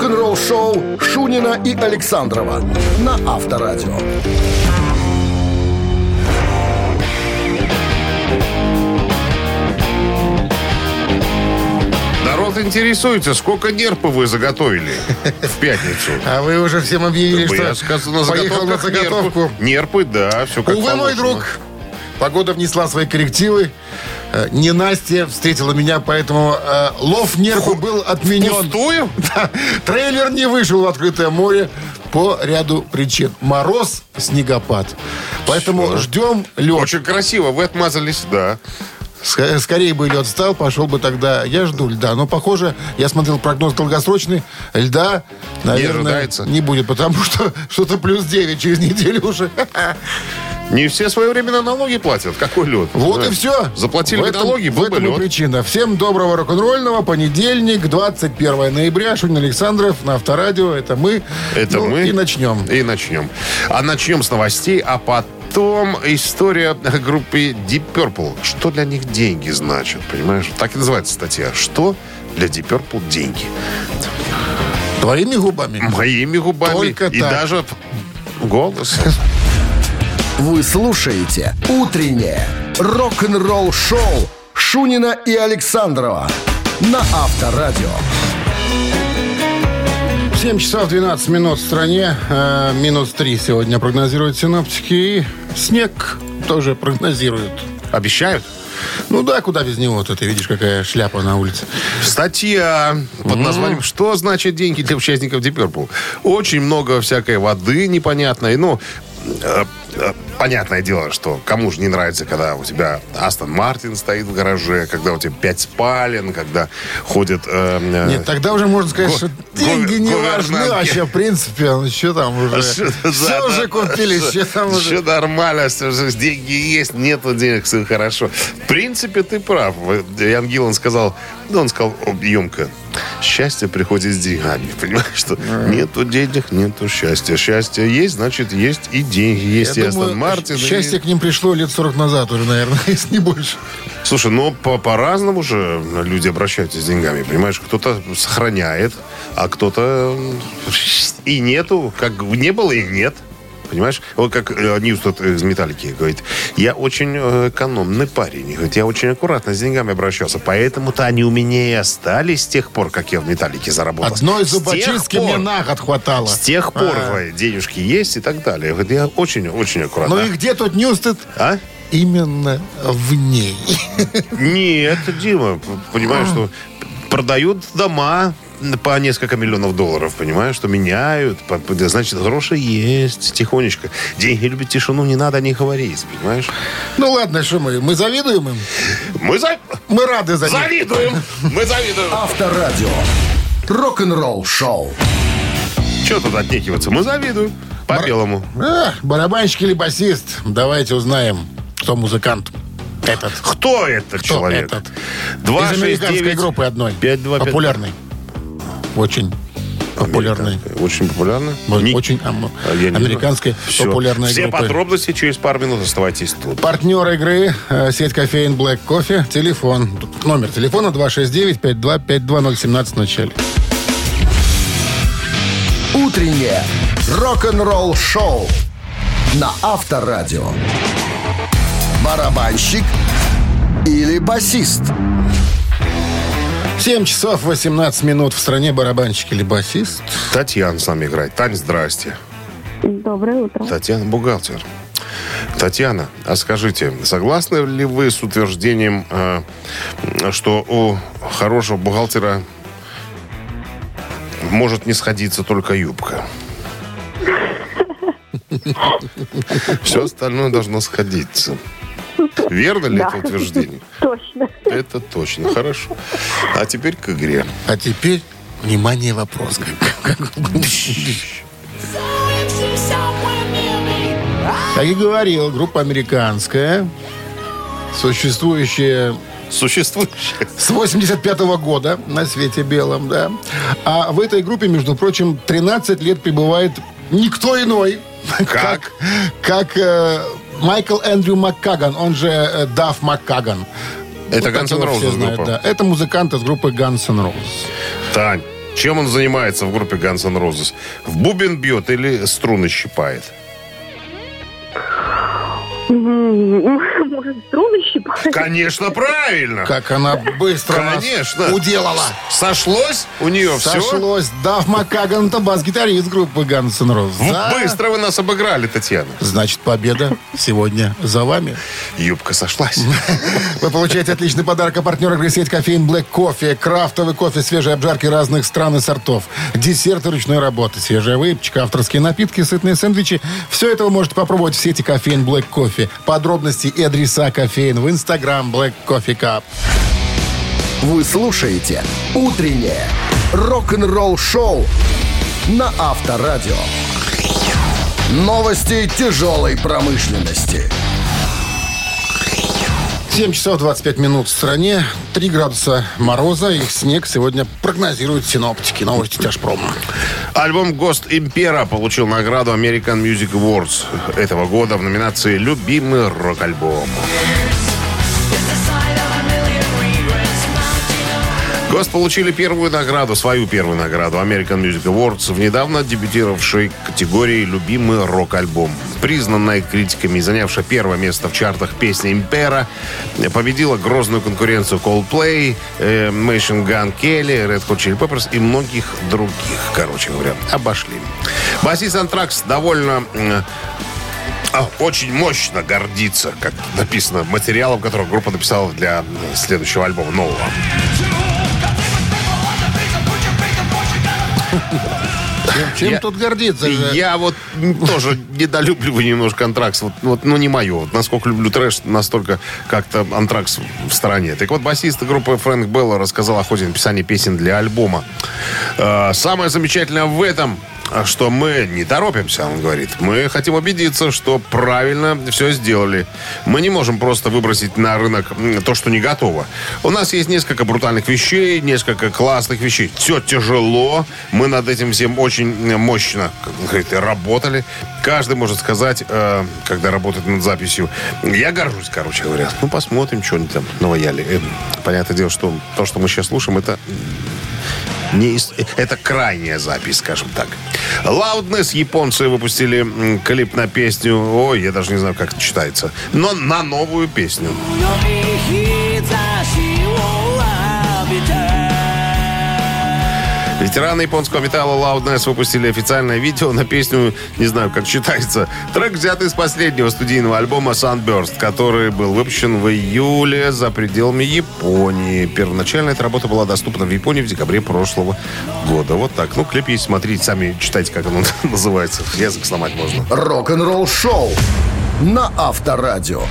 Рок-н-ролл-шоу Шунина и Александрова на Авторадио. Народ интересуется, сколько нерпов вы заготовили в пятницу. А вы уже всем объявили, что я сказал, на поехал на заготовку. Нерпы, Нерпы, да, все как Увы, мой друг, погода внесла свои коррективы. Э, Не Настя встретила меня, поэтому э, лов нерпа был отменен. Пустую? Да, трейлер не вышел в открытое море по ряду причин. Мороз, снегопад. Поэтому ждем лед. Очень красиво, вы отмазались, да. Ск- Скорее бы лед стал, пошел бы тогда. Я жду льда. Но, похоже, я смотрел прогноз долгосрочный. Льда, наверное, ожидается. не будет, потому что что-то плюс 9 через неделю уже. Не все своевременно налоги платят. Какой лед? Вот Да. и все. Заплатили в бы этом, налоги, в был бы этом и лед. причина. Всем доброго рок-н-ролльного. Понедельник, 21 ноября. Шунин Александров на Авторадио. Это мы. Это Ну, мы. И начнем. И начнем. А начнем с новостей, а потом история группы Deep Purple. Что для них деньги значат, понимаешь? Так и называется статья. Что для Deep Purple деньги? Твоими губами. Моими губами. Только и так. даже голос. Вы слушаете «Утреннее рок-н-ролл-шоу» Шунина и Александрова на Авторадио. 7 часов 12 минут в стране. Э, минус 3 сегодня прогнозируют синоптики. Снег тоже прогнозируют. Обещают? Ну да, куда без него? Ты видишь, какая шляпа на улице. Статья под названием «Что значит деньги для участников Deep Purple?» Очень много всякой воды непонятной. Ну, э, э, понятное дело, что кому же не нравится, когда у тебя Астон Мартин стоит в гараже, когда у тебя пять спален, когда ходят... э, э, Нет, тогда уже можно сказать, Го- что деньги го- не важны гувернантки. вообще, в принципе. Ну, что там уже? Что Все за- уже купили, что там Все уже? нормально, все же деньги есть, нету денег, все хорошо. В принципе, ты прав. Ян Гиллан сказал, ну, он сказал емко, счастье приходит с деньгами. Понимаешь, что нету денег, нету счастья. Счастье есть, значит, есть и деньги. Есть и Я Aston думаю, Martin. и- счастье к ним пришло лет 40 назад уже, наверное, если не больше. Слушай, ну по- по-разному же люди обращаются с деньгами, понимаешь? Кто-то сохраняет, а кто-то и нету, как не было и нет. Понимаешь? Вот как э, Ньюстед из «Металлики» говорит, я очень э, экономный парень. Говорит, я очень аккуратно с деньгами обращался. Поэтому-то они у меня и остались с тех пор, как я в «Металлике» заработал. Одной зубочистки мне на год хватало. С тех пор А. денежки есть и так далее. Говорит, я очень-очень аккуратно. Ну и где тут Ньюстед? А? Именно в ней. Нет, Дима, понимаешь, что продают дома по несколько миллионов долларов, понимаешь, что меняют, значит, гроши есть, тихонечко. Деньги любят тишину, не надо о них говорить, понимаешь? Ну ладно, что мы? Мы завидуем им? Мы за- Мы рады за них. завидуем, мы завидуем. Авторадио. Рок-н-ролл-шоу. Что тут отнекиваться? Мы завидуем. По-белому. А, барабанщик или басист? Давайте узнаем, кто музыкант. Этот. Кто этот Кто человек? этот? Два, Из шесть, американской девять, группы одной. пять, два, пять. Популярный. Очень популярный. Американская. Очень популярно. Вот Ник- Очень ам- А я не американской знаю. Всё. популярной Все группы. подробности через пару минут. Оставайтесь тут. Партнер игры э, сеть кофеин Black Coffee. Телефон. Номер телефона 269-5252017 в начале. Утреннее рок-н-ролл-шоу на Авторадио. Барабанщик или басист? 7 часов 18 минут в стране барабанщик или басист. Татьяна с нами играет. Тань, здрасте. Доброе утро. Татьяна бухгалтер. Татьяна, а скажите, согласны ли вы с утверждением, э, что у хорошего бухгалтера может не сходиться только юбка? Все остальное должно сходиться. Верно ли это утверждение? Точно. Это точно. Хорошо. А теперь к игре. А теперь, внимание, вопрос. Как- как- Как и говорил, группа американская, существующая Существующее. с 85 года на свете белом, да. А в этой группе, между прочим, 13 лет пребывает никто иной, как, как э, Майкл Эндрю Маккаган, он же э, Дафф Маккаган. Это так Guns N' Roses знают, группа. да. Это музыкант из группы Guns N' Roses. Тань, Чем он занимается в группе Guns N' Roses? В бубен бьет или струны щипает? Может, струны щипать? Конечно, правильно. Как она быстро Конечно. уделала. Сошлось у нее все? Сошлось. Дав Макаган, это бас-гитарист группы Guns N' Roses. Да. Быстро вы нас обыграли, Татьяна. Значит, победа сегодня за вами. Юбка сошлась. Вы получаете отличный подарок от партнера игры сеть кофеин Black Кофе. Крафтовый кофе, свежие обжарки разных стран и сортов. Десерты ручной работы, свежая выпечка, авторские напитки, сытные сэндвичи. Все это вы можете попробовать в сети кофеин Black Кофе. Подробности и адреса кофеин в инстаграм Black Coffee Cup. Вы слушаете «Утреннее рок-н-ролл-шоу» на Авторадио. Новости тяжелой промышленности. 7 часов 25 минут в стране. 3 градуса мороза и снег сегодня прогнозируют синоптики. Новости тяжпрома. Альбом «Гост Импера» получил награду American Music Awards этого года в номинации «Любимый рок-альбом». «Гост» получили первую награду, свою первую награду American Music Awards в недавно дебютировавшей категории «Любимый рок-альбом». Признанная критиками и занявшая первое место в чартах песня «Импера» победила грозную конкуренцию Coldplay, э, Machine Gun Kelly, Red Hot Chili Peppers и многих других, короче говоря, обошли. Басист Антракс довольно м, а, очень мощно гордится, как написано, материалом, который группа написала для э, следующего альбома, нового. Чем, чем Я- тут гордиться? же? Я вот тоже недолюбливаю немножко антракс. Вот, вот, ну, не мое. Вот насколько люблю трэш, настолько как-то антракс в стороне. Так вот, басист группы Фрэнк Белла рассказал о ходе написания песен для альбома. Э, самое замечательное в этом что мы не торопимся, он говорит. Мы хотим убедиться, что правильно все сделали. Мы не можем просто выбросить на рынок то, что не готово. У нас есть несколько брутальных вещей, несколько классных вещей. Все тяжело. Мы над этим всем очень мощно, говорит, работали. Каждый может сказать, э, когда работает над записью, я горжусь, короче говоря. Ну, посмотрим, что они там наваяли. Э, понятное дело, что то, что мы сейчас слушаем, это не Это крайняя запись, скажем так. Loudness японцы выпустили клип на песню. Ой, я даже не знаю, как это читается. Но на новую песню. Ветераны японского металла Loudness выпустили официальное видео на песню, не знаю, как читается. Трек взят из последнего студийного альбома Sunburst, который был выпущен в июле за пределами Японии. Первоначально эта работа была доступна в Японии в декабре прошлого года. Вот так. Ну, клип есть, смотрите, сами читайте, как оно называется. Язык сломать можно. Рок-н-ролл-шоу на Авторадио.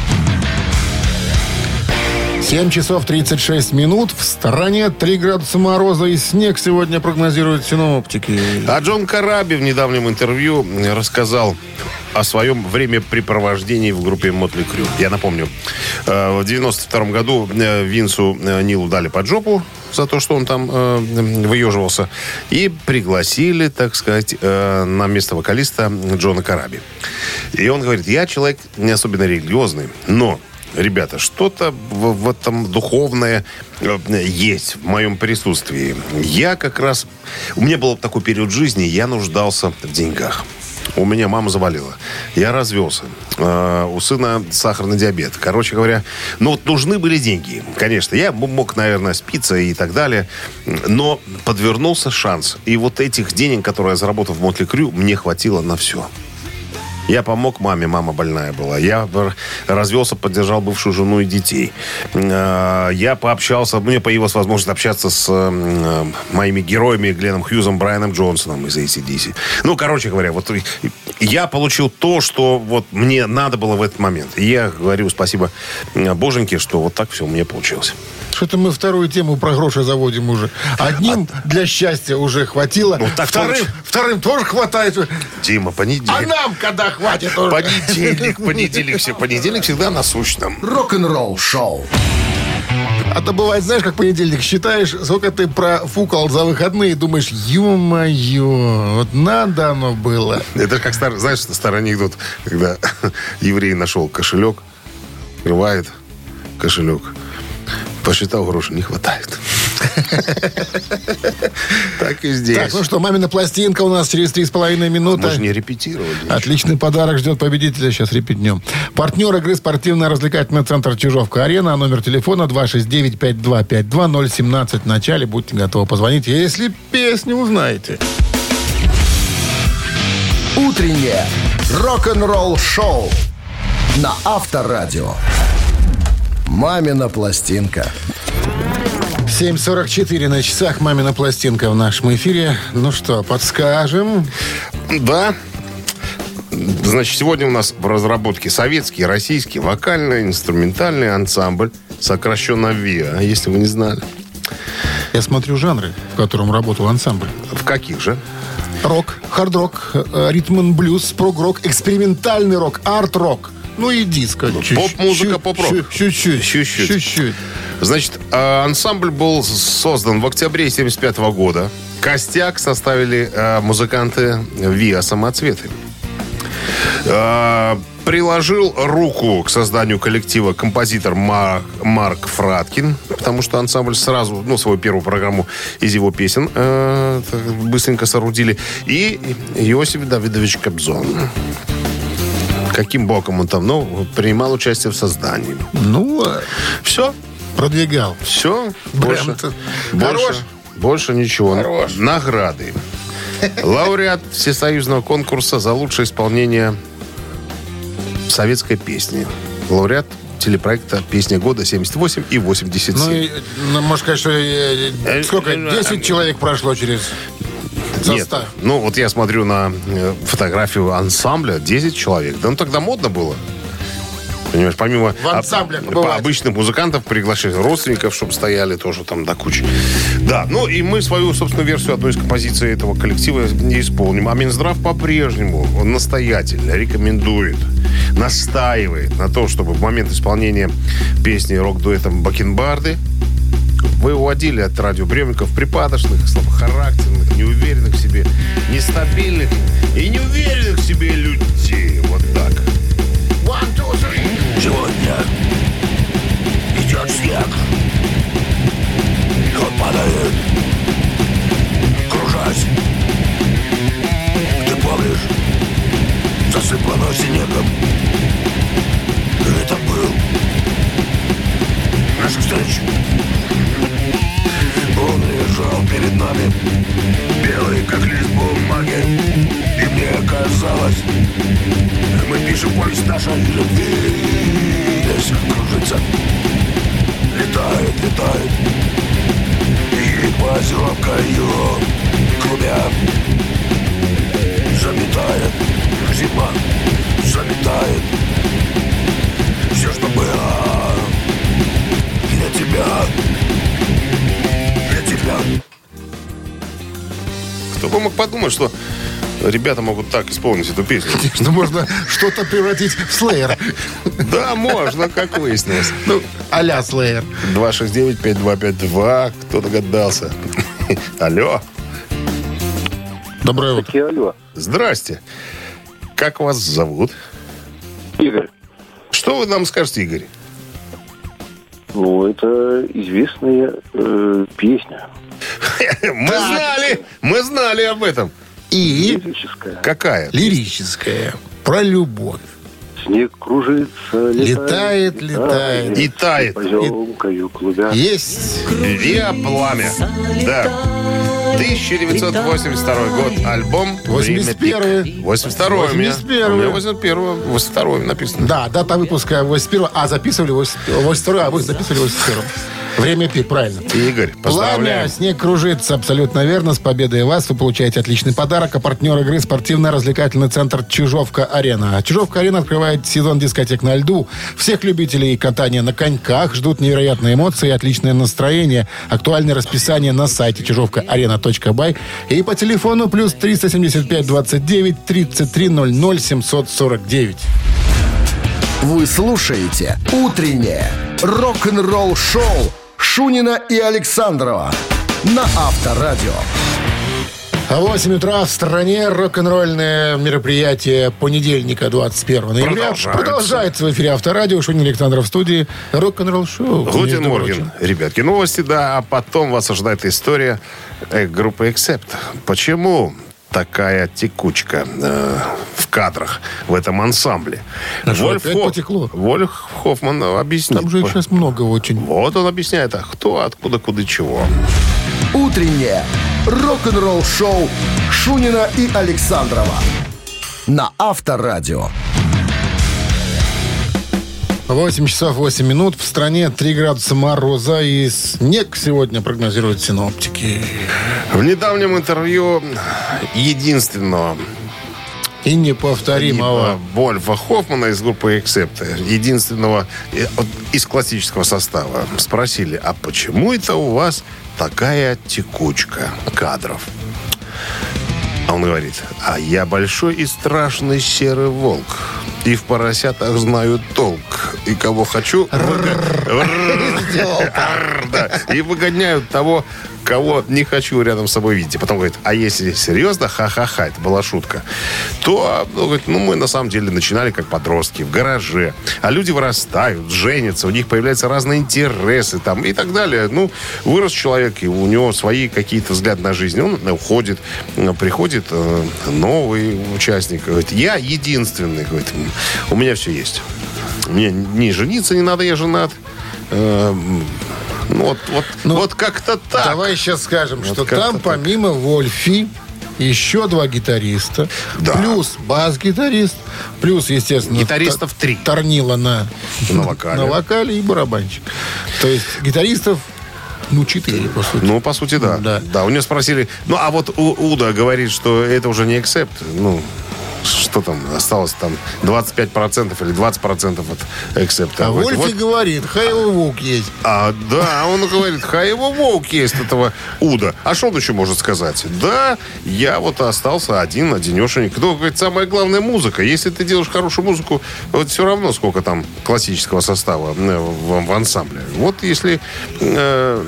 7 часов 36 минут. В стороне 3 градуса мороза и снег сегодня прогнозируют синоптики. А Джон Караби в недавнем интервью рассказал о своем времяпрепровождении в группе Мотли Крю. Я напомню, э, в 92 году э, Винсу э, Нилу дали под жопу за то, что он там э, выеживался. И пригласили, так сказать, э, на место вокалиста Джона Караби. И он говорит, я человек не особенно религиозный, но Ребята, что-то в, в этом духовное э, есть в моем присутствии. Я как раз... У меня был такой период жизни, я нуждался в деньгах. У меня мама заболела. Я развелся. Э, у сына сахарный диабет. Короче говоря, ну вот нужны были деньги. Конечно, я мог, наверное, спиться и так далее. Но подвернулся шанс. И вот этих денег, которые я заработал в Мотли Крю, мне хватило на все. Я помог маме, мама больная была. Я развелся, поддержал бывшую жену и детей. Э, Я пообщался, мне появилась возможность общаться с э, моими героями Гленном Хьюзом, Брайаном Джонсоном из ACDC. Ну, короче говоря, вот я получил то, что вот мне надо было в этот момент. И я говорю спасибо боженьке, что вот так все у меня получилось. Что-то мы вторую тему про гроши заводим уже. Одним для счастья уже хватило. Ну, так вторым, получ- вторым тоже хватает. Дима, А понедельник. нам когда хватит уже? Понедельник, понедельник, все, понедельник всегда насущным. Рок-н-ролл-шоу. А то бывает, знаешь, как понедельник считаешь, сколько ты профукал за выходные и думаешь, ё-моё, вот надо оно было. Это как старый, знаешь, старый анекдот, когда еврей нашел кошелек, открывает кошелек, посчитал гроши, не хватает. Так и здесь. Так, ну что, мамина пластинка у нас через три с половиной минуты. Мы же не репетировали. Отличный подарок ждет победителя. Сейчас репетнем. Партнер игры спортивно-развлекательный центр Чижовка-Арена. А номер телефона 269-5252-017 в начале. Будьте готовы позвонить, если песню узнаете. Утреннее рок-н-ролл-шоу на Авторадио. «Мамина пластинка». 7.44 на часах. Мамина пластинка в нашем эфире. Ну что, подскажем. Да. Значит, сегодня у нас в разработке советский, российский, вокальный, инструментальный ансамбль, сокращенно ВИА, если вы не знали. Я смотрю жанры, в котором работал ансамбль. В каких же? Рок, хард-рок, э, ритм блюз, прог-рок, экспериментальный рок, арт-рок. Ну и диско. Чуть- поп-музыка, поп-рок. чуть- Чуть-чуть. Чуть-чуть. Значит, э, ансамбль был создан в октябре 1975 года. Костяк составили э, музыканты ВИА «Самоцветы». Э, Приложил руку к созданию коллектива композитор Ма- Марк Фраткин, потому что ансамбль сразу, ну, свою первую программу из его песен э, быстренько соорудили. И Иосиф Давидович Кобзон. Каким боком он там, ну, принимал участие в создании. Ну, Все, продвигал. все, больше, больше, Хорош. больше ничего. Хорош. Награды. Лауреат всесоюзного конкурса за лучшее исполнение советской песни. Лауреат телепроекта «Песня года» 78 и 87. Ну, и, ну, можно сказать, что э, Э, сколько? э, 10 человек прошло через Нет, состав. ну вот я смотрю на э, фотографию ансамбля, 10 человек. Да ну тогда модно было. Понимаешь, помимо В ансамблях об- обычных музыкантов приглашать родственников, чтобы стояли тоже там до кучи. Да, ну и мы свою собственную версию одной из композиций этого коллектива не исполним. А Минздрав по-прежнему, он настоятельно рекомендует, настаивает на том, чтобы в момент исполнения песни рок-дуэтом «Бакенбарды» вы уводили от радиоприемников припадочных, слабохарактерных, неуверенных в себе, нестабильных и неуверенных в себе людей. Вот так. Сегодня идет снег. Он падает, кружась. Ты помнишь, засыпано снегом. Это был наша встреча. Он перед нами, белый как лист бумаги. И мне казалось, мы пишем повесть нашей любви. Весь кружится Летает, летает. И по зеленкою клубя. Заметает зима Заметает. Все, что было Для тебя Кто бы мог подумать, что ребята могут так исполнить эту песню. Что можно что-то превратить в слэйер. Да, можно, как выяснилось. Ну, а-ля слэйер. 269-5252. Кто догадался? Алло. Доброе утро. Алло. Здрасте. Как вас зовут? Игорь, Что вы нам скажете, Игорь? Ну, это известная э, песня. Мы знали, мы знали об этом. И Лирическая. Какая? лирическое. Про любовь. Снег кружится, Летает, летает, летает. И тает. Клубя. Есть. Виа Пламя. Да. 1982 год. Альбом «Время пик». 81-й. 82 у меня. 81-й. У меня 81 82 написано. Да, дата выпуска 81 а записывали 82 а вы записывали 81 Время пик, правильно. Игорь, Пламя, поздравляю. снег кружится, абсолютно верно. С победой вас вы получаете отличный подарок. А партнер игры спортивно-развлекательный центр Чижовка-Арена. Чижовка-Арена открывает сезон дискотек на льду. Всех любителей катания на коньках ждут невероятные эмоции и отличное настроение. Актуальное расписание на сайте чижовка-арена.бай и по телефону плюс 375 29 33 00 749. Вы слушаете «Утреннее рок-н-ролл-шоу» Шунина и Александрова на Авторадио. А 8 утра в стране рок-н-ролльное мероприятие понедельника 21 ноября Продолжается. продолжается в эфире Авторадио. Шунин Александров в студии. Рок-н-ролл шоу. Guten между Morgen. Ребятки, новости, да, а потом вас ожидает история э, группы Accept. Почему такая текучка э, в кадрах в этом ансамбле? А что, опять потекло? Вольф Хоффман объяснит. Там же их сейчас много очень. Вот он объясняет, а кто, откуда, куда, чего. Утреннее рок-н-ролл-шоу Шунина и Александрова на Авторадио. 8 часов 8 минут. В стране 3 градуса мороза и снег сегодня прогнозируют синоптики. В недавнем интервью единственного И неповторимого. Вольфа Хоффмана из группы Accept, единственного э, из классического состава, спросили, а почему это у вас такая текучка кадров? А он говорит, а я большой и страшный серый волк. И в поросятах знаю толк. И кого хочу... Рррр. Да. И выгоняют того, кого не хочу рядом с собой видеть. Потом говорит, а если серьезно, ха-ха-ха, это была шутка, то ну, говорит, ну, мы на самом деле начинали как подростки в гараже. А люди вырастают, женятся, у них появляются разные интересы там и так далее. Ну, вырос человек, и у него свои какие-то взгляды на жизнь. Он уходит, э, приходит э, новый участник. Говорит, я единственный, говорит, у меня все есть. Мне не жениться не надо, я женат. Э, Ну, вот, вот, вот как-то так. Давай сейчас скажем, что как-то там так. помимо Вольфи еще два гитариста, Да. плюс бас-гитарист, плюс, естественно, Гитаристов та- три. Торнила на, На вокале. на вокале и барабанщик. То есть гитаристов, ну, четыре, по сути. Ну, по сути, да. Да. Да. у нее спросили, ну, а вот У- Уда говорит, что это уже не accept. Ну, что там, осталось там 25% или 20% от accept. а Вольфи вот- говорит, Хейл Вук есть. А, да, он говорит, хай его волк есть этого Уда. А что он еще может сказать? Да, я вот остался один, одинешенек. Кто говорит, самая главная музыка. Если ты делаешь хорошую музыку, вот все равно сколько там классического состава э, в, в ансамбле. Вот если э,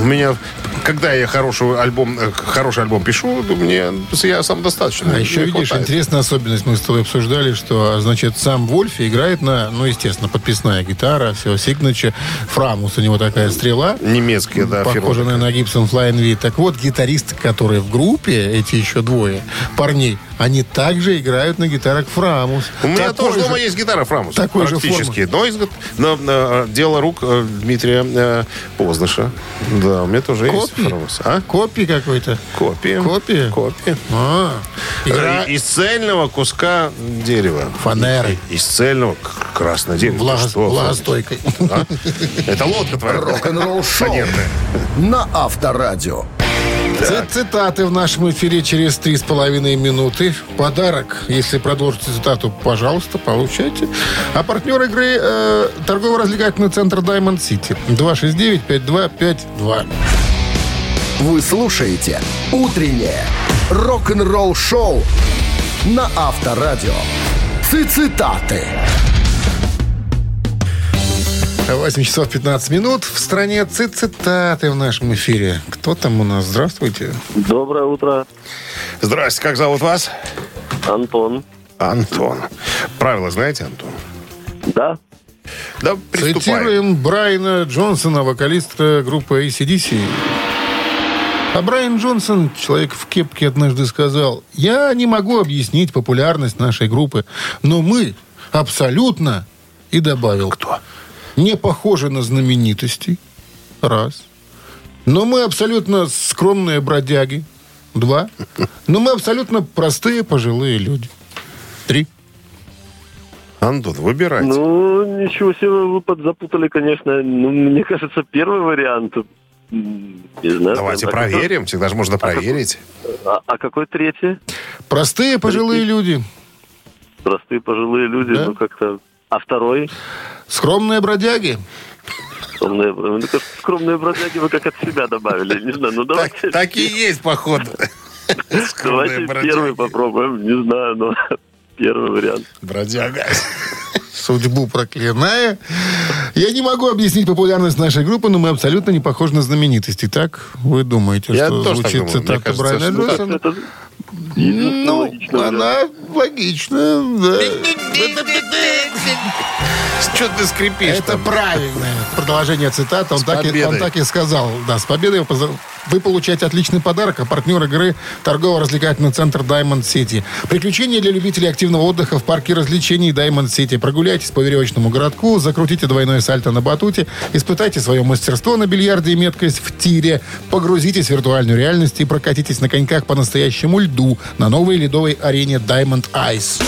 у меня, когда я хороший альбом, э, хороший альбом пишу, то мне я сам достаточно. А еще, видишь, хватает. интересная особенность, мы с тобой обсуждали, что, значит, сам Вольфи играет на, ну, естественно, подписная гитара, все, Сигначе, Фрамус, у него такая стрела. Немецкие, да, на, на Гибсон Flying V. Так вот, гитаристы, которые в группе, эти еще двое парней, они также играют на гитарах Фрамус. У меня Такой тоже же- дома есть гитара Фрамус. такой же практически. Но из, но, э, дело рук э, Дмитрия э, Поздыша. Да, у меня тоже есть Копии? Фрамус. А? Копии какой-то. Копия. Копия? Копия. А, игра Из цельного куска дерева. Фанеры. Из цельного красного дерева. что, влагостойкой. Это лодка твоя. Рок-н-ролл-шоу Фанерная. на Авторадио. Цитаты в нашем эфире через три с половиной минуты. Подарок, если продолжите цитату, пожалуйста, получайте. А партнер игры э, торгово-развлекательный центр Diamond City. 269-5252. Вы слушаете «Утреннее рок-н-ролл-шоу» на Авторадио. Цитаты. 8 часов 15 минут. В стране цит- цитаты в нашем эфире. Кто там у нас? Здравствуйте. Доброе утро, Здрасте, как зовут вас? Антон. Антон. Правила знаете, Антон? Да, Да, приступаем. Цитируем Брайана Джонсона, вокалиста группы ACDC. А Брайан Джонсон, человек в кепке, однажды сказал, «Я не могу объяснить популярность нашей группы, но мы абсолютно...» И добавил, «Кто?» «Не похожи на знаменитостей». Раз. «Но мы абсолютно скромные бродяги». Два. «Но мы абсолютно простые пожилые люди». Три. Антон, выбирайте. ну ничего себе вы подзапутали, конечно. Ну, мне кажется, первый вариант. Не знаю. Давайте а какой- проверим. Всегда же можно проверить. А, а какой третий? Простые пожилые люди. Простые пожилые люди, Да. ну как-то. А второй? Скромные бродяги. Скромные, мне кажется, скромные бродяги вы как от себя добавили. Не знаю, ну Так, давайте, так и есть, походу. Давайте бродяги. первый попробуем. Не знаю, но первый вариант. Бродяга. Судьбу проклиная. Я не могу объяснить популярность нашей группы, но мы абсолютно не похожи на знаменитости. Так вы думаете, Я что звучит цитата Брайана Джонсона? Ну, вариант. она логична, да. Что ты скрипишь Это там? правильное продолжение цитаты. Он С так, и, он так и сказал. Да, с победой вы получаете отличный подарок, а партнер игры торгово-развлекательный центр Diamond City. Приключения для любителей активного отдыха в парке развлечений Diamond City. Прогуляйтесь по веревочному городку, закрутите двойное сальто на батуте, испытайте свое мастерство на бильярде и меткость в тире, погрузитесь в виртуальную реальность и прокатитесь на коньках по настоящему льду на новой ледовой арене Diamond Ice.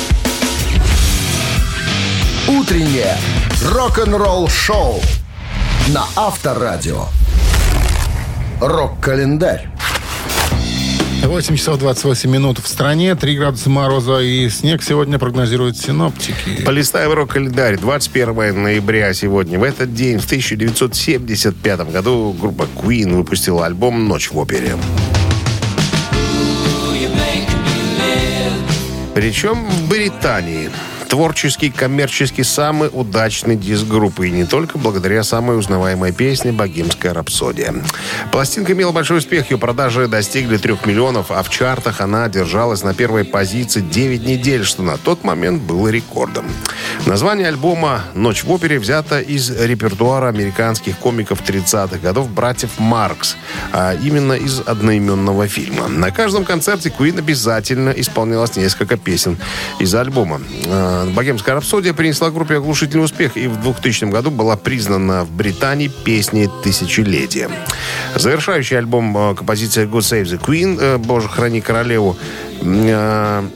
Утреннее рок-н-ролл-шоу на Авторадио. Рок-календарь. 8 часов 28 минут в стране, 3 градуса мороза и снег сегодня прогнозируют синоптики. Полистаем рок-календарь. 21 ноября сегодня. В этот день, в 1975 году, группа Queen выпустила альбом «Ночь в опере». Причем в Британии. Творческий, коммерчески самый удачный диск группы. И не только благодаря самой узнаваемой песне «Богемская рапсодия». Пластинка имела большой успех. Ее продажи достигли трех миллионов, а в чартах она держалась на первой позиции 9 недель, что на тот момент было рекордом. Название альбома «Ночь в опере» взято из репертуара американских комиков 30-х годов братьев Маркс, а именно из одноименного фильма. На каждом концерте Queen обязательно исполнялось несколько песен из альбома. А, «Богемская рапсодия» принесла группе оглушительный успех и в 2000 году была признана в Британии песней тысячелетия. Завершающий альбом э, композиция «God Save the Queen» э, «Боже, храни королеву» э,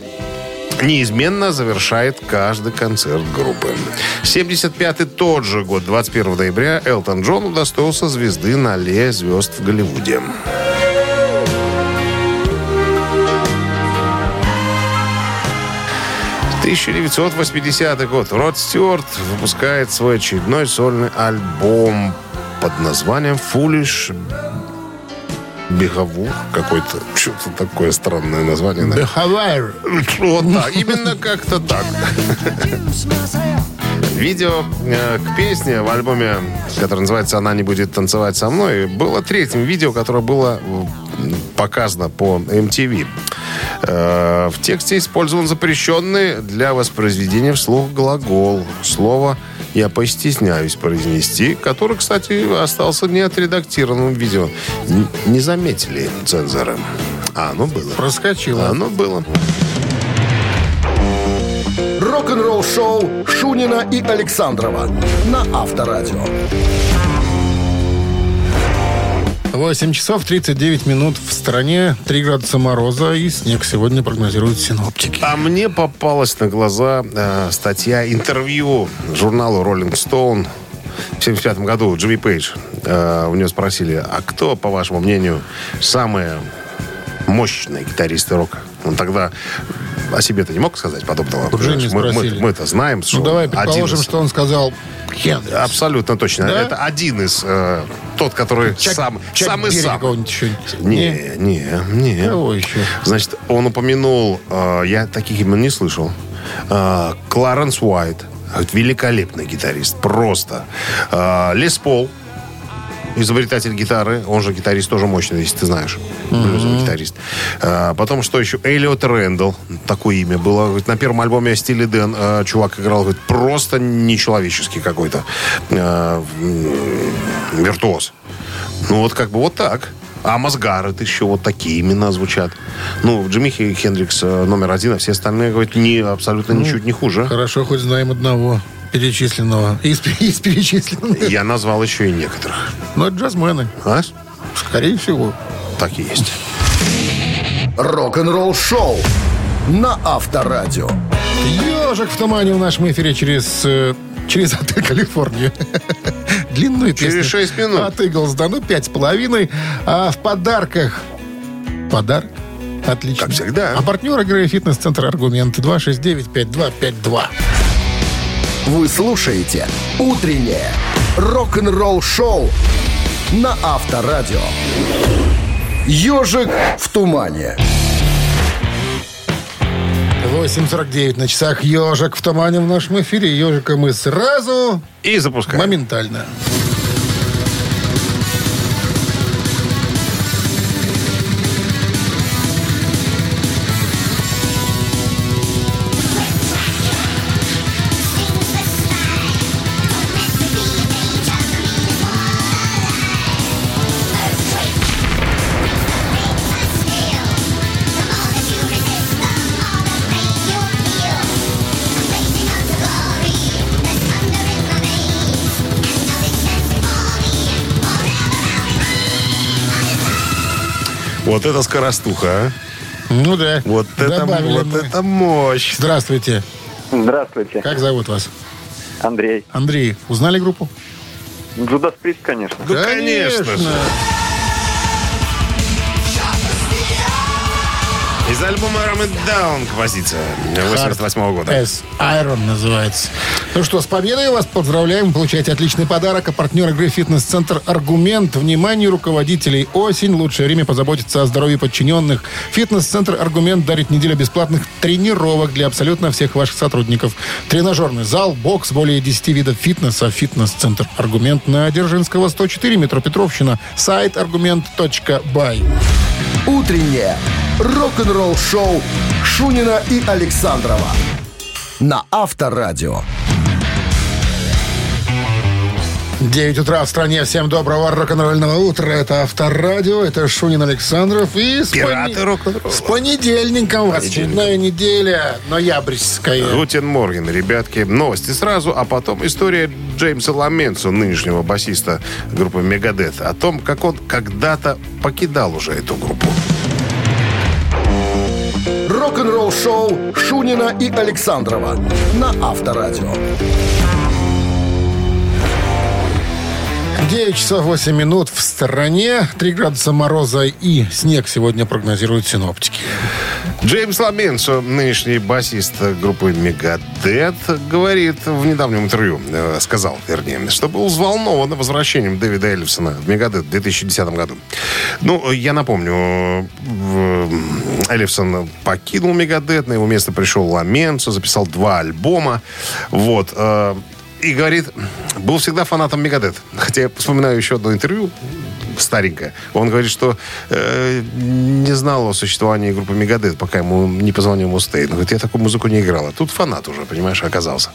неизменно завершает каждый концерт группы. 75-й тот же год, 21 ноября, Элтон Джон удостоился звезды на аллее звезд в Голливуде. В 1980 год Род Стюарт выпускает свой очередной сольный альбом под названием «Foolish Беговур». Какой-то, что-то такое странное название. Бехавайр. Вот так, именно как-то так. Видео э, к песне в альбоме, который называется «Она не будет танцевать со мной», было третьим видео, которое было показано по MTV. Э, в тексте использован запрещенный для воспроизведения вслух глагол. Слово «я постесняюсь» произнести, который, кстати, остался неотредактированным в видео. Не заметили цензоры. А оно было. Проскочила. Оно было. Рок-н-ролл-шоу Шунина и Александрова на Авторадио. 8 часов 39 минут в стране, 3 градуса мороза и снег сегодня прогнозируют синоптики. А мне попалась на глаза э, статья интервью журналу Rolling Stone в 75 году Джимми Пейдж. Э, у него спросили, а кто, по вашему мнению, самые мощные гитаристы рока? Он тогда о себе-то не мог сказать подобного. Мы- спросили. мы, то знаем, что Ну, давай предположим, из- что он сказал Хендрикс. Абсолютно точно. Да? Это один из... э, тот, который Чак- сам, Чак самый Берри сам. еще. Не, не, не. Кого еще? Значит, он упомянул, э, я таких имен не слышал, э, Кларенс Уайт, великолепный гитарист, просто. Э, Лес Пол, изобретатель гитары, он же гитарист тоже мощный, если ты знаешь, блюзовый гитарист. Э, потом что еще? Эллиот Рэндалл, такое имя было. Говорит, на первом альбоме Стили Дэн э, чувак играл, говорит, просто нечеловеческий какой-то м, виртуоз. Ну, вот как бы вот так. А Мазгарет еще вот такие имена звучат. Ну, Джимми Хендрикс э, номер один, а все остальные, говорят, не, абсолютно ничуть не хуже. Хорошо, хоть знаем одного перечисленного. Из, из перечисленных. Я назвал еще и некоторых. Но это джазмены. А? Скорее всего. Так и есть. Рок-н-ролл-шоу на Авторадио. Ежик в тумане в нашем эфире через, э, через отель Калифорния. Длинную песню. Через шесть минут. От Иглс да ну пять с половиной. А в подарках... Подарок? Отлично. Как всегда. А партнер игры «Фитнес-центр Аргумент» 269-5252. Вы слушаете «Утреннее рок-н-ролл-шоу» на Авторадио. «Ежик в тумане». 8.49 на часах «Ежик в тумане» в нашем эфире. «Ежика» мы сразу, И запускаем. моментально. Вот это скоростуха, а. Ну да. Вот это, Добавили вот мы. это мощь. Здравствуйте. Здравствуйте, Как зовут вас? Андрей. Андрей, узнали группу? Джудас Прист, конечно. Ну, конечно же. Из альбома Ram It Down композиция 88 года. S Iron называется. Ну что, с победой вас поздравляем. Получаете отличный подарок. А партнер игры «Фитнес-центр Аргумент». Внимание руководителей. Осень. Лучшее время позаботиться о здоровье подчиненных. «Фитнес-центр Аргумент» дарит неделю бесплатных тренировок для абсолютно всех ваших сотрудников. Тренажерный зал, бокс, более 10 видов фитнеса. «Фитнес-центр Аргумент» на Дзержинского, 104, метро Петровщина. Сайт аргумент.бай. Утреннее рок-н-ролл-шоу Шунина и Александрова на Авторадио. 9 утра в стране. Всем доброго рок-н-ролльного утра. Это Авторадио, это Шунин Александров. И с, Пираты рок-н-ролла. с понедельником у вас очередная неделя ноябрьская. Guten Morgen, ребятки. Новости сразу, а потом история Джеймса Ломенцо, нынешнего басиста группы Megadeth, о том, как он когда-то покидал уже эту группу. Рок-н-ролл-шоу Шунина и Александрова на Авторадио. 9 часов 8 минут в столице. 3 градуса мороза и снег сегодня прогнозируют синоптики. Джеймс Ламенцо, нынешний басист группы Мегадет, говорит в недавнем интервью, э, сказал, вернее, что был взволнован возвращением Дэвида Эллифсона в Мегадет в 2010 году. Ну, я напомню, в- Эллифсон покинул Мегадет, на его место пришел Ламенцо, записал два альбома. Вот. И говорит, был всегда фанатом Мегадет. Хотя я вспоминаю еще одно интервью старенькое. Он говорит, что э, не знал о существовании группы Мегадет, пока ему не позвонил Мустейн. Говорит, я такую музыку не играл. А тут фанат уже, понимаешь, оказался.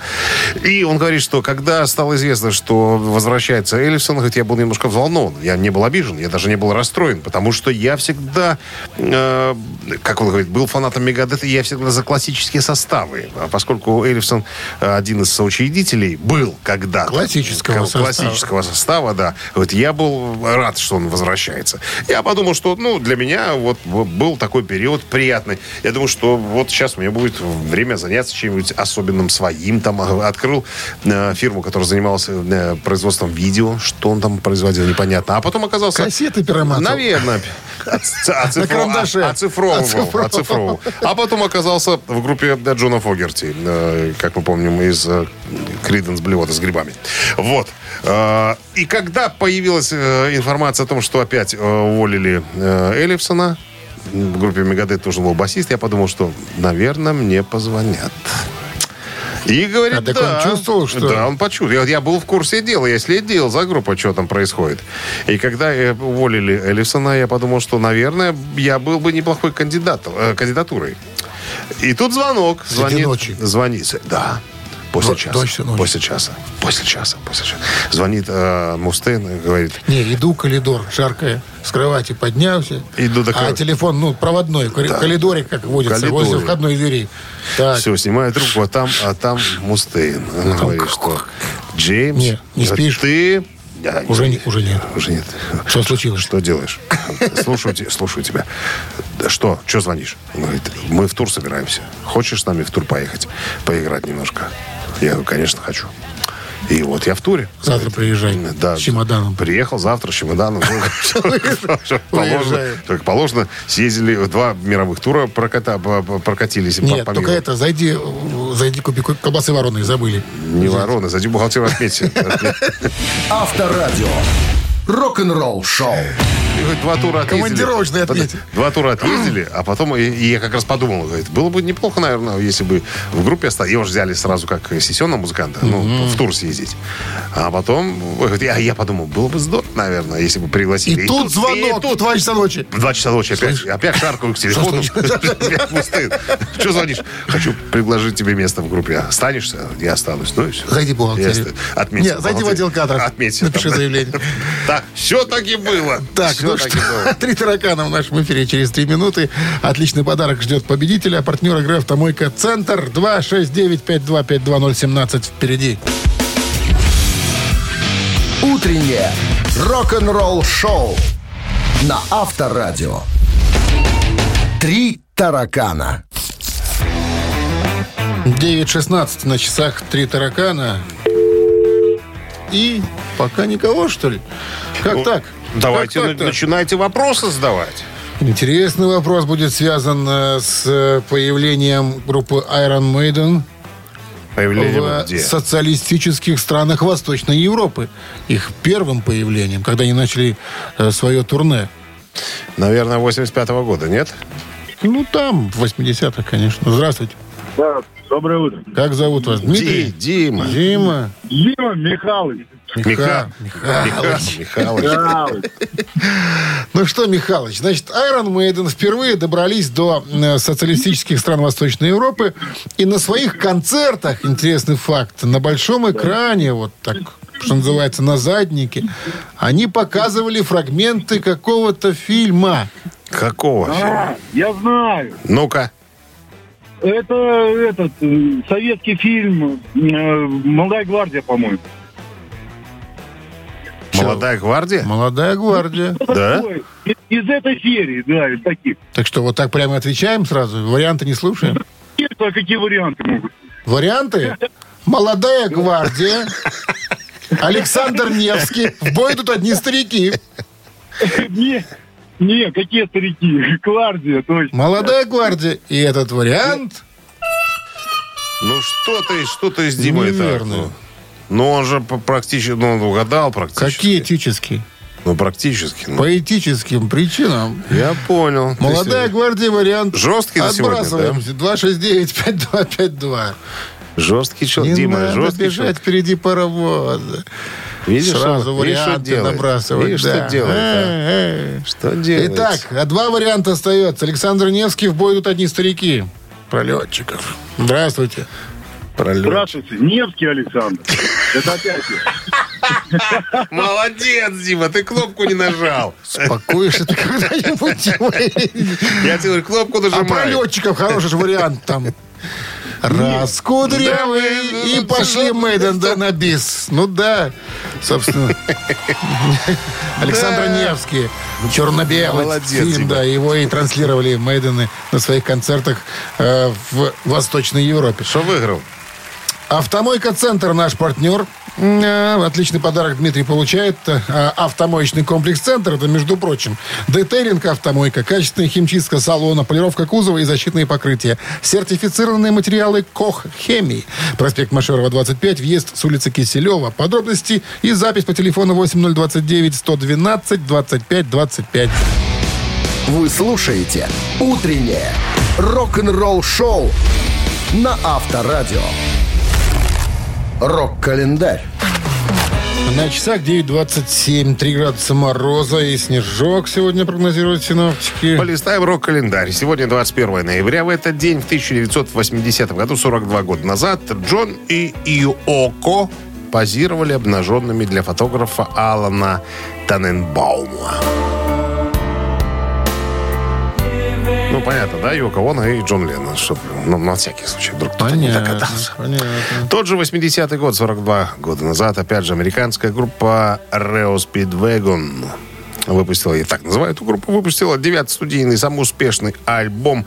И он говорит, что когда стало известно, что возвращается Эллисон, говорит, я был немножко взволнован. Я не был обижен, я даже не был расстроен, потому что я всегда, э, как он говорит, был фанатом Мегадет, и я всегда за классические составы. А поскольку Эллисон э, один из соучредителей был когда-то. Классического К- состава. Классического состава, да. Вот я был рад, что он возвращается. Я подумал, что, ну, для меня вот был такой период приятный. Я думаю, что вот сейчас у меня будет время заняться чем-нибудь особенным своим. Там а, открыл э, фирму, которая занималась э, производством видео. Что он там производил, непонятно. А потом оказался... Кассеты перематывал. Наверное. О- Оцифровывал. Оцифровывал. А потом оказался в группе э, Джона Фогерти, э, как мы помним, из Криденс Блевота с грибами. Вот. Э, И когда появилась э, о том, что опять э, уволили э, Эллифсона, в группе Мегадет нужен был басист, я подумал, что, наверное, мне позвонят. И говорит, А так да. он чувствовал, что- Да, он почувствовал. Я, я был в курсе дела, я следил за группой, что там происходит. И когда э, уволили Эллисона, я подумал, что, наверное, я был бы неплохой кандидат, э, кандидатурой. И тут звонок. Среди Звонит, ночи. Звонит. Да. После часа. точно ночью. После часа. После часа. После часа. Звонит э, Мустейн и говорит, Не, иду коридор, жаркое. С кровати поднялся. Иду до А телефон, ну, проводной, в Да. коридоре, как водится, Коридоре. возле входной двери. Так, все, снимаю трубку, а там, а там Мустейн. Он говорит, что Джеймс, Не, не спишь? ты... Я- Уже не- уже нет. Уже нет. Что случилось? Что делаешь? Слушаю, слушаю тебя. Да что? Что звонишь? Он говорит, мы в тур собираемся. Хочешь с нами в тур поехать? Поиграть немножко? Я говорю, конечно, хочу. И вот я в туре. Завтра приезжай Да. с чемоданом. Приехал завтра с чемоданом. Как положено, съездили, в два мировых тура прокатились. Нет, только это, зайди, зайди купи ко- колбасы вареные, забыли. Не вороны, зайди в бухгалтерию отметьте. Авторадио. Рок-н-ролл шоу. Два тура отъездили. Командировочные отметили. Два тура отъездили, а потом и, и я как раз подумал, говорит, было бы неплохо, наверное, если бы в группе остались. Его же взяли сразу как сессионного музыканта, ну, в тур съездить. А потом, говорит, я, подумал, было бы здорово, наверное, если бы пригласили. И, тут звонок, и тут 2 часа ночи. в два часа ночи опять, опять шаркаю к телефону. Что звонишь? Хочу предложить тебе место в группе. Останешься? Я останусь. Ну и все. Зайди бухгалтерию. Нет, зайди в отдел кадров. Отметься. Напиши заявление. Так, все так и было. Так, Ну так было. три таракана в нашем эфире через три минуты. Отличный подарок ждет победителя. Партнер игры «Автомойка Центр» 269-5252017 впереди. Утреннее рок-н-ролл-шоу на Авторадио. Три таракана. 9.16 на часах три таракана. И пока никого, что ли? Как Ну, так? Давайте Как на- так-то? начинайте вопросы задавать. Интересный вопрос будет связан э, с появлением группы Iron Maiden Появление в где? социалистических странах Восточной Европы. Их первым появлением, когда они начали э, свое турне. Наверное, 85-го года, нет? Ну, там, в 80-х, конечно. Здравствуйте. Да, доброе утро. Как зовут вас? Ди, Дмитрий? Дима. Дима. Дима Михайлович. Миха... Михайлович. Михайлович. Михайлович. Ну что, Михалыч, значит, Iron Maiden впервые добрались до э, социалистических стран Восточной Европы и на своих концертах, интересный факт, на большом экране, вот так, что называется, на заднике, они показывали фрагменты какого-то фильма. Какого? А, я знаю. Ну-ка. Это этот э, советский фильм э, «Молодая гвардия», по-моему. Молодая гвардия? Молодая гвардия. Да? Из, из этой серии, да, из таких. Так что, вот так прямо отвечаем сразу? Варианты не слушаем? Это какие варианты могут? Варианты? Молодая гвардия. Александр Невский. В бой идут одни старики. Не, не, какие старики? Гвардия, точно. Молодая гвардия. И этот вариант... Ну что ты, что ты с Димой? Неверно. Ну, Ну, он же по- практически, ну, он угадал практически. Какие этические? Ну, практически. ну. По этическим причинам. Я понял. Молодая Ты гвардия вариант. Жесткий ты сегодня, Отбрасываем. 269-5252. Жесткий чел, Не Дима, надо жесткий бежать человек. впереди паровоза. Видишь, Сразу видишь, варианты делает? набрасывать. Видишь, да. что делает, а? Что делает? Итак, а два варианта остается. Александр Невский в бой идут одни старики. Пролетчиков. Здравствуйте. Пролет. Здравствуйте, Невский Александр. Это опять. Молодец, Дима, ты кнопку не нажал. Спокоишься ты когда-нибудь? Я тебе говорю, кнопку А нажимай. пролетчиков хороший же вариант там. Раз кудрявый, и пошли Мэйден да, на бис. Ну да, собственно. Александр Невский. Черно-белый фильм, да. Его и транслировали Мэйдены на своих концертах э, в Восточной Европе. Что выиграл? Автомойка Центр наш партнер. Э, Отличный подарок Дмитрий получает. Э, Автомоечный комплекс Центр. Это, между прочим, детейлинг автомойка, качественная химчистка салона, полировка кузова и защитные покрытия. Сертифицированные материалы КОХ Хемии. Проспект Машерова, 25, въезд с улицы Киселева. Подробности и запись по телефону 8029 112 25 25. Вы слушаете «Утреннее рок-н-ролл-шоу» на Авторадио. Рок-календарь. На часах 9.27, 3 градуса мороза и снежок сегодня прогнозируют синоптики. Полистаем рок-календарь. Сегодня 21 ноября. В этот день, в 1980 году, 42 года назад, Джон и Иоко позировали обнаженными для фотографа Алана Таненбаума. Ну, понятно, да? Йоко Оно и Джон Леннон. Чтобы, ну, на всякий случай, вдруг кто-то не догадался. понятно. Тот же 80-й год, 42 года назад, опять же, американская группа Reo Speedwagon выпустила, я так называю эту группу, выпустила девятый студийный, самый успешный альбом,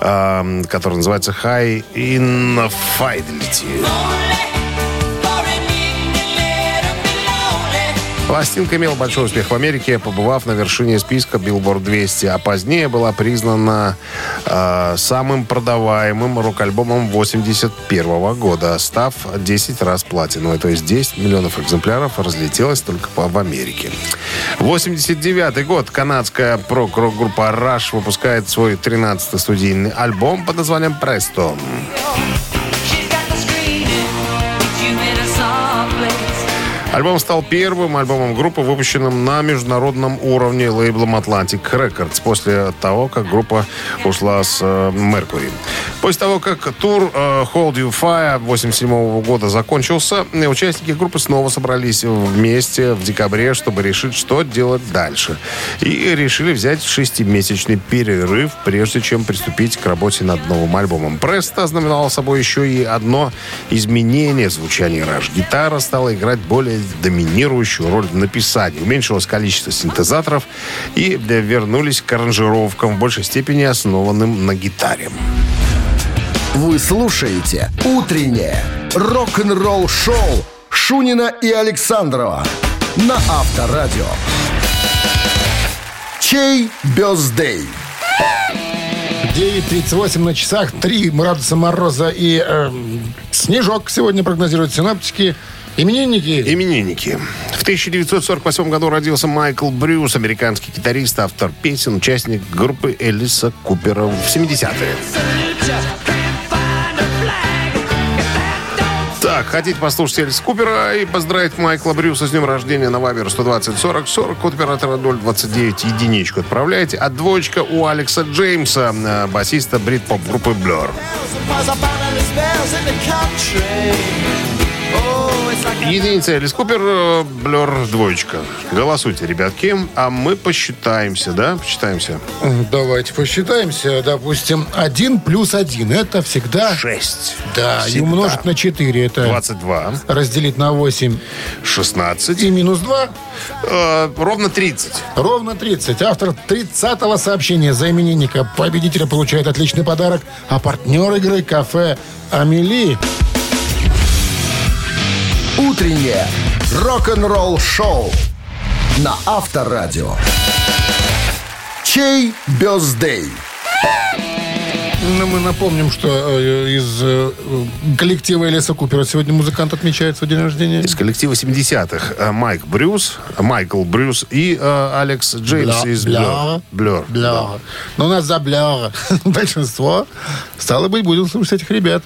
эм, который называется High in Fidelity. Пластинка имела большой успех в Америке, побывав на вершине списка Billboard 200, а позднее была признана э, самым продаваемым рок-альбомом 81 года, став 10 раз платиновой. То есть 10 миллионов экземпляров разлетелось только в Америке. 89 год. Канадская прок-рок-группа Rush выпускает свой 13-й студийный альбом под названием «Престо». Альбом стал первым альбомом группы, выпущенным на международном уровне лейблом Atlantic Records после того, как группа ушла с э, Mercury. После того, как тур э, Hold You Fire 87 года закончился, участники группы снова собрались вместе в декабре, чтобы решить, что делать дальше. И решили взять шестимесячный перерыв, прежде чем приступить к работе над новым альбомом. Преста ознаменовал собой еще и одно изменение звучания Раш. Гитара стала играть более доминирующую роль в написании. Уменьшилось количество синтезаторов и вернулись к аранжировкам в большей степени основанным на гитаре. Вы слушаете «Утреннее рок-н-ролл-шоу» Шунина и Александрова на Авторадио. Чей бездей? 9.38 на часах, 3 градуса мороза и эм, снежок сегодня прогнозируют синаптики. Именинники. Именинники. В 1948 году родился Майкл Брюс, американский гитарист, автор песен, участник группы Элиса Купера в 70-е. Так, хотите послушать Элис Купера и поздравить Майкла Брюса с днем рождения на Вайбер 120 40 40, код оператора 029, единичку отправляете. А двоечка у Алекса Джеймса, э, басиста брит-поп группы Blur. Единица Элис Купер, э, Блер, двоечка. Голосуйте, ребятки. А мы посчитаемся, да? Посчитаемся. Давайте посчитаемся. Допустим, 1 плюс 1. Это всегда... 6. Да, и Всегда. умножить на 4. Это 22. разделить на 8. 16. И минус 2. Э, ровно 30. Ровно 30. Автор 30-го сообщения за именинника победителя получает отличный подарок. А партнер игры кафе «Амели». Утреннее рок-н-ролл-шоу на Авторадио. Чей бездей? Ну, мы напомним, что э, из э, коллектива Элиса Купера сегодня музыкант отмечает свой день рождения. Из коллектива 70-х э, Майк Брюс, Майкл Брюс и э, Алекс Джеймс Бля- из Бля. Блер. Бля. Но у нас за бля большинство. Стало быть, будем слушать этих ребят.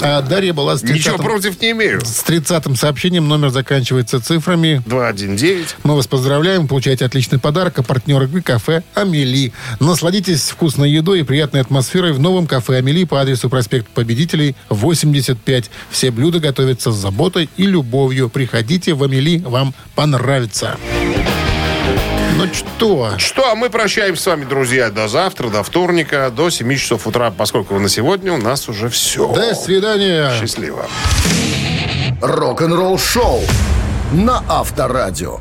А Дарья была с 30 Ничего против не имею. с 30 сообщением. Номер заканчивается цифрами. 219. Мы вас поздравляем, получаете отличный подарок, а партнер игры кафе «Амели». Насладитесь вкусной едой и приятной атмосферой в новом кафе «Амели» по адресу проспект Победителей, 85. Все блюда готовятся с заботой и любовью. Приходите в «Амели», вам понравится. Ну что, Что, а мы прощаемся с вами, друзья, до завтра, до вторника, до 7 часов утра, поскольку на сегодня у нас уже все. до свидания. Счастливо. Рок-н-ролл-шоу на Авторадио.